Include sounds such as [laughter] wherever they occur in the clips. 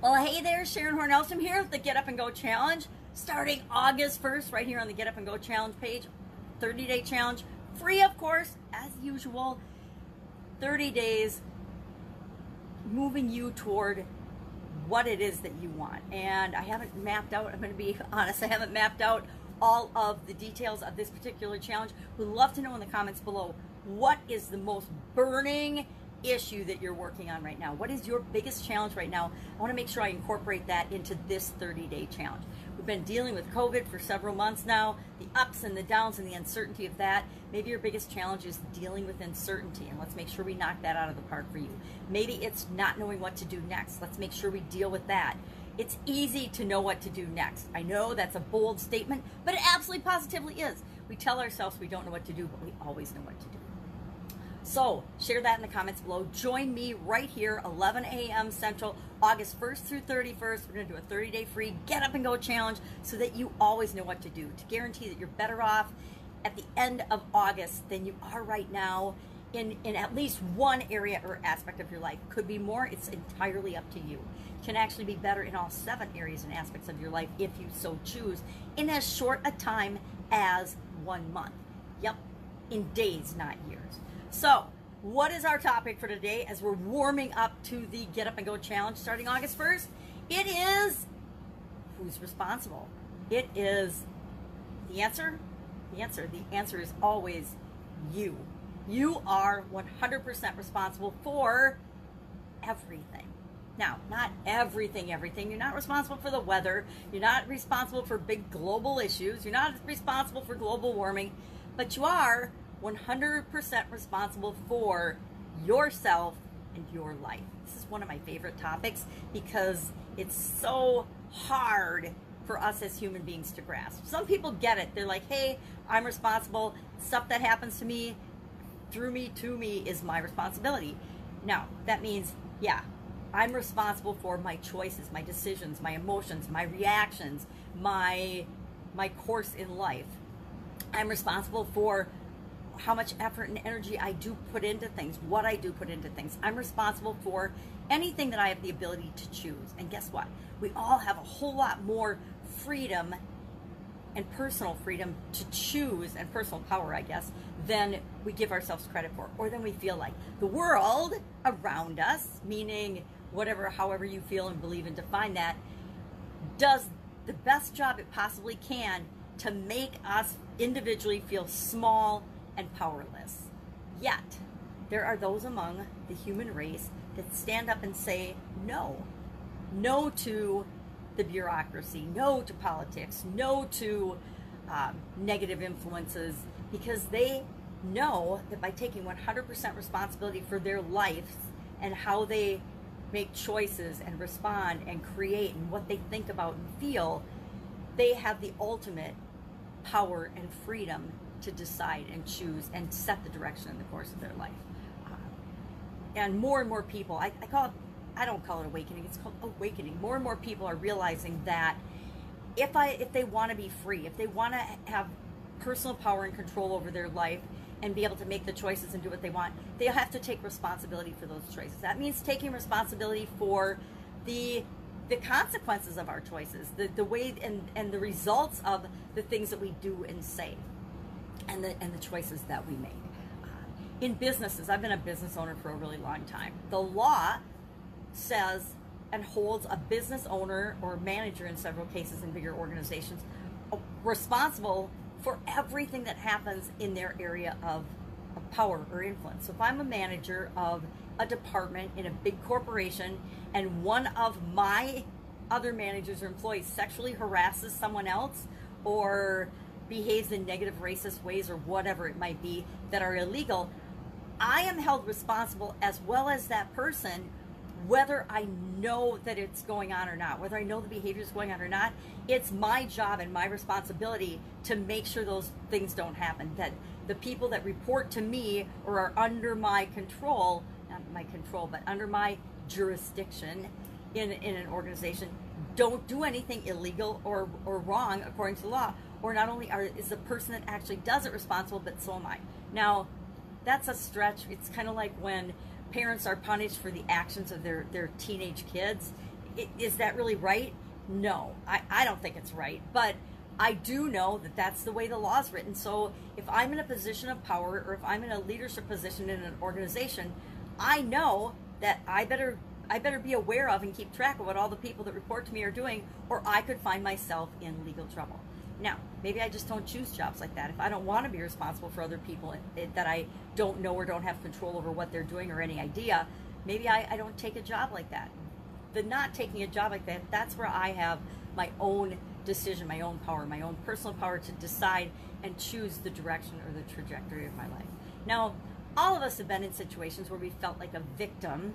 Well, hey there, Sharon Hornelstrom here with the Get Up and Go Challenge. Starting August 1st, right here on the Get Up and Go Challenge page. 30 day challenge, free, of course, as usual. 30 days moving you toward what it is that you want. And I haven't mapped out, I'm going to be [laughs] honest, I haven't mapped out all of the details of this particular challenge. We'd love to know in the comments below what is the most burning issue that you're working on right now? What is your biggest challenge right now? I want to make sure I incorporate that into this 30 day challenge. We've been dealing with COVID for several months now, the ups and the downs and the uncertainty of that. Maybe your biggest challenge is dealing with uncertainty, and let's make sure we knock that out of the park for you. Maybe it's not knowing what to do next. Let's make sure we deal with that. It's easy to know what to do next. I know that's a bold statement, but it absolutely positively is. We tell ourselves we don't know what to do, but we always know what to do. So share that in the comments below. Join me right here, 11 a.m. Central, August 1st through 31st. We're going to do a 30 day free get up and go challenge so that you always know what to do to guarantee that you're better off at the end of August than you are right now in, in at least one area or aspect of your life. Could be more, it's entirely up to you. Can actually be better in all seven areas and aspects of your life if you so choose in as short a time as one month. Yep, in days, not years. So, what is our topic for today as we're warming up to the Get Up and Go Challenge starting August 1st? It is who's responsible? It is the answer. The answer. The answer is always you. You are 100% responsible for everything. Now, not everything, everything. You're not responsible for the weather. You're not responsible for big global issues. You're not responsible for global warming. But you are 100% responsible for yourself and your life. This is one of my favorite topics because it's so hard for us as human beings to grasp. Some people get it. They're like, hey, I'm responsible. Stuff that happens to me, through me, to me, is my responsibility. Now, that means, yeah, I'm responsible for my choices, my decisions, my emotions, my reactions, my my course in life. I'm responsible for how much effort and energy I do put into things, what I do put into things. I'm responsible for anything that I have the ability to choose. And guess what? We all have a whole lot more freedom and personal freedom to choose and personal power, I guess, than we give ourselves credit for or than we feel like. The world around us, meaning whatever, however you feel and believe and define that, does the best job it possibly can to make us individually feel small and powerless. Yet, there are those among the human race that stand up and say no. No to the bureaucracy, no to politics, no to um, negative influences, because they know that by taking 100% responsibility for their lives and how they make choices and respond and create and what they think about and feel, they have the ultimate power and freedom to decide and choose and set the direction in the course of their life. Uh, and more and more people, I, I call it, I don't call it awakening, it's called awakening. More and more people are realizing that if I if they want to be free, if they want to have personal power and control over their life and be able to make the choices and do what they want, they have to take responsibility for those choices. That means taking responsibility for the the consequences of our choices, the, the way and, and the results of the things that we do and say and the, and the choices that we made. Uh, in businesses, I've been a business owner for a really long time. The law says and holds a business owner or manager in several cases in bigger organizations uh, responsible for everything that happens in their area of, of power or influence. So if I'm a manager of a department in a big corporation and one of my other managers or employees sexually harasses someone else or behaves in negative racist ways or whatever it might be that are illegal, I am held responsible as well as that person, whether I know that it's going on or not, whether I know the behavior is going on or not. It's my job and my responsibility to make sure those things don't happen. That the people that report to me or are under my control, not my control, but under my jurisdiction in, in an organization, don't do anything illegal or, or wrong according to law or not only are is the person that actually does it responsible, but so am I. Now, that's a stretch. It's kind of like when parents are punished for the actions of their, their teenage kids. is that really right? No, I, I don't think it's right. But I do know that that's the way the law is written. So if I'm in a position of power or if I'm in a leadership position in an organization, I know that I better I better be aware of and keep track of what all the people that report to me are doing, or I could find myself in legal trouble. Now, maybe I just don't choose jobs like that. If I don't want to be responsible for other people that I don't know or don't have control over what they're doing or any idea, maybe I, I don't take a job like that. The not taking a job like that, that's where I have my own decision, my own power, my own personal power to decide and choose the direction or the trajectory of my life. Now, all of us have been in situations where we felt like a victim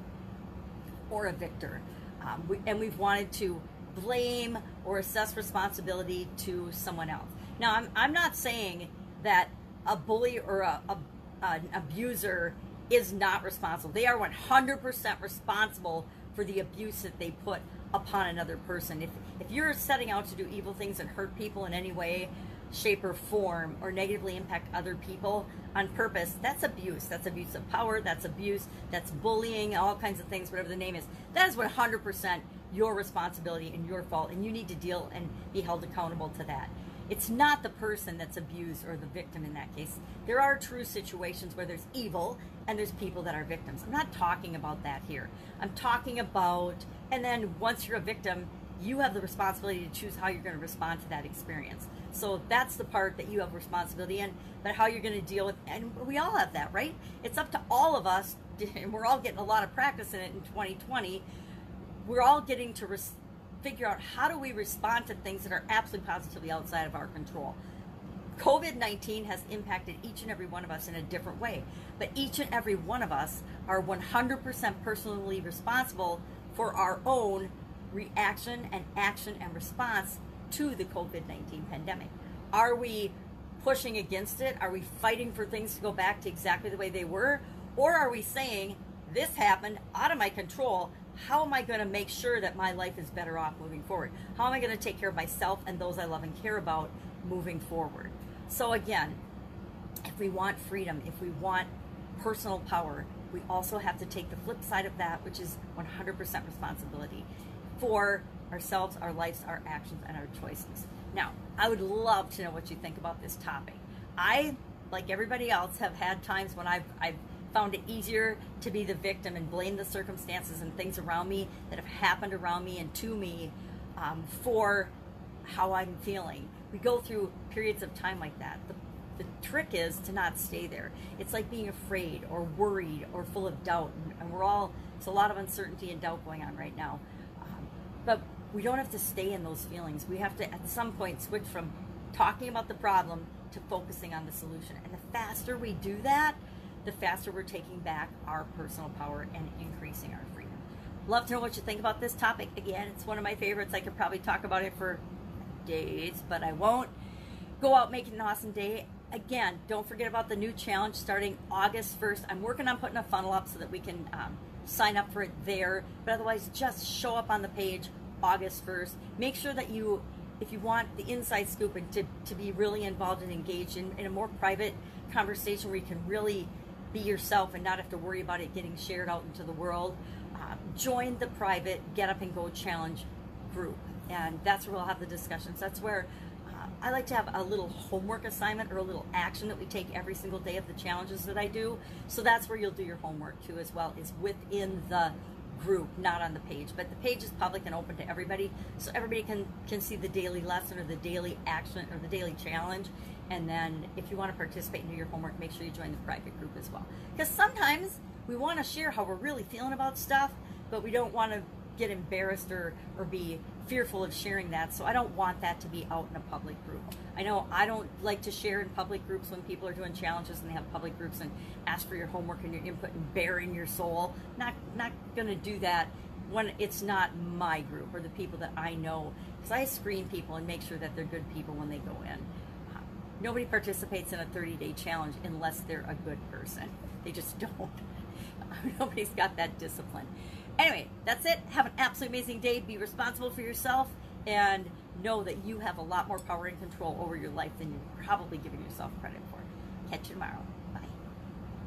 or a victor. Um, we, and we've wanted to blame or assess responsibility to someone else. Now, I'm, I'm not saying that a bully or a, a an abuser is not responsible. They are 100% responsible for the abuse that they put upon another person. If, if you're setting out to do evil things and hurt people in any way, shape, or form, or negatively impact other people on purpose, that's abuse. That's abuse of power. That's abuse. That's bullying, all kinds of things, whatever the name is. That is 100% your responsibility and your fault, and you need to deal and be held accountable to that. It's not the person that's abused or the victim in that case. There are true situations where there's evil and there's people that are victims. I'm not talking about that here. I'm talking about, and then once you're a victim, you have the responsibility to choose how you're going to respond to that experience. So that's the part that you have responsibility in, but how you're going to deal with, and we all have that, right? It's up to all of us, [laughs] and we're all getting a lot of practice in it in 2020. We're all getting to res- figure out how do we respond to things that are absolutely positively outside of our control. COVID 19 has impacted each and every one of us in a different way, but each and every one of us are 100% personally responsible for our own reaction and action and response to the COVID 19 pandemic? Are we pushing against it? Are we fighting for things to go back to exactly the way they were? Or are we saying, this happened out of my control? How am I going to make sure that my life is better off moving forward? How am I going to take care of myself and those I love and care about moving forward? So, again, if we want freedom, if we want personal power, we also have to take the flip side of that, which is 100% responsibility for ourselves, our lives, our actions, and our choices. Now, I would love to know what you think about this topic. I, like everybody else, have had times when I've, I've found it easier to be the victim and blame the circumstances and things around me that have happened around me and to me um, for how I'm feeling. We go through periods of time like that. The, the trick is to not stay there. It's like being afraid or worried or full of doubt. And, and we're all, it's a lot of uncertainty and doubt going on right now. But we don't have to stay in those feelings. We have to, at some point, switch from talking about the problem to focusing on the solution. And the faster we do that, the faster we're taking back our personal power and increasing our freedom. Love to know what you think about this topic. Again, it's one of my favorites. I could probably talk about it for days, but I won't. Go out, make it an awesome day. Again, don't forget about the new challenge starting August 1st. I'm working on putting a funnel up so that we can um, sign up for it there. But otherwise, just show up on the page August 1st. Make sure that you, if you want the inside scoop and to, to be really involved and engaged in, in a more private conversation where you can really be yourself and not have to worry about it getting shared out into the world, uh, join the private Get Up and Go Challenge group. And that's where we'll have the discussions. That's where I like to have a little homework assignment or a little action that we take every single day of the challenges that I do. So that's where you'll do your homework too, as well, is within the group, not on the page. But the page is public and open to everybody, so everybody can can see the daily lesson or the daily action or the daily challenge. And then, if you want to participate and do your homework, make sure you join the private group as well. Because sometimes we want to share how we're really feeling about stuff, but we don't want to get embarrassed or, or be fearful of sharing that. So I don't want that to be out in a public group. I know I don't like to share in public groups when people are doing challenges and they have public groups and ask for your homework and your input and bearing your soul. Not not going to do that when it's not my group or the people that I know. Because I screen people and make sure that they're good people when they go in. Nobody participates in a 30 day challenge unless they're a good person. They just [laughs] don't. [laughs] Nobody's got that discipline. Anyway, that's it. Have an absolutely amazing day. Be responsible for yourself and know that you have a lot more power and control over your life than you're probably giving yourself credit for. Catch you tomorrow.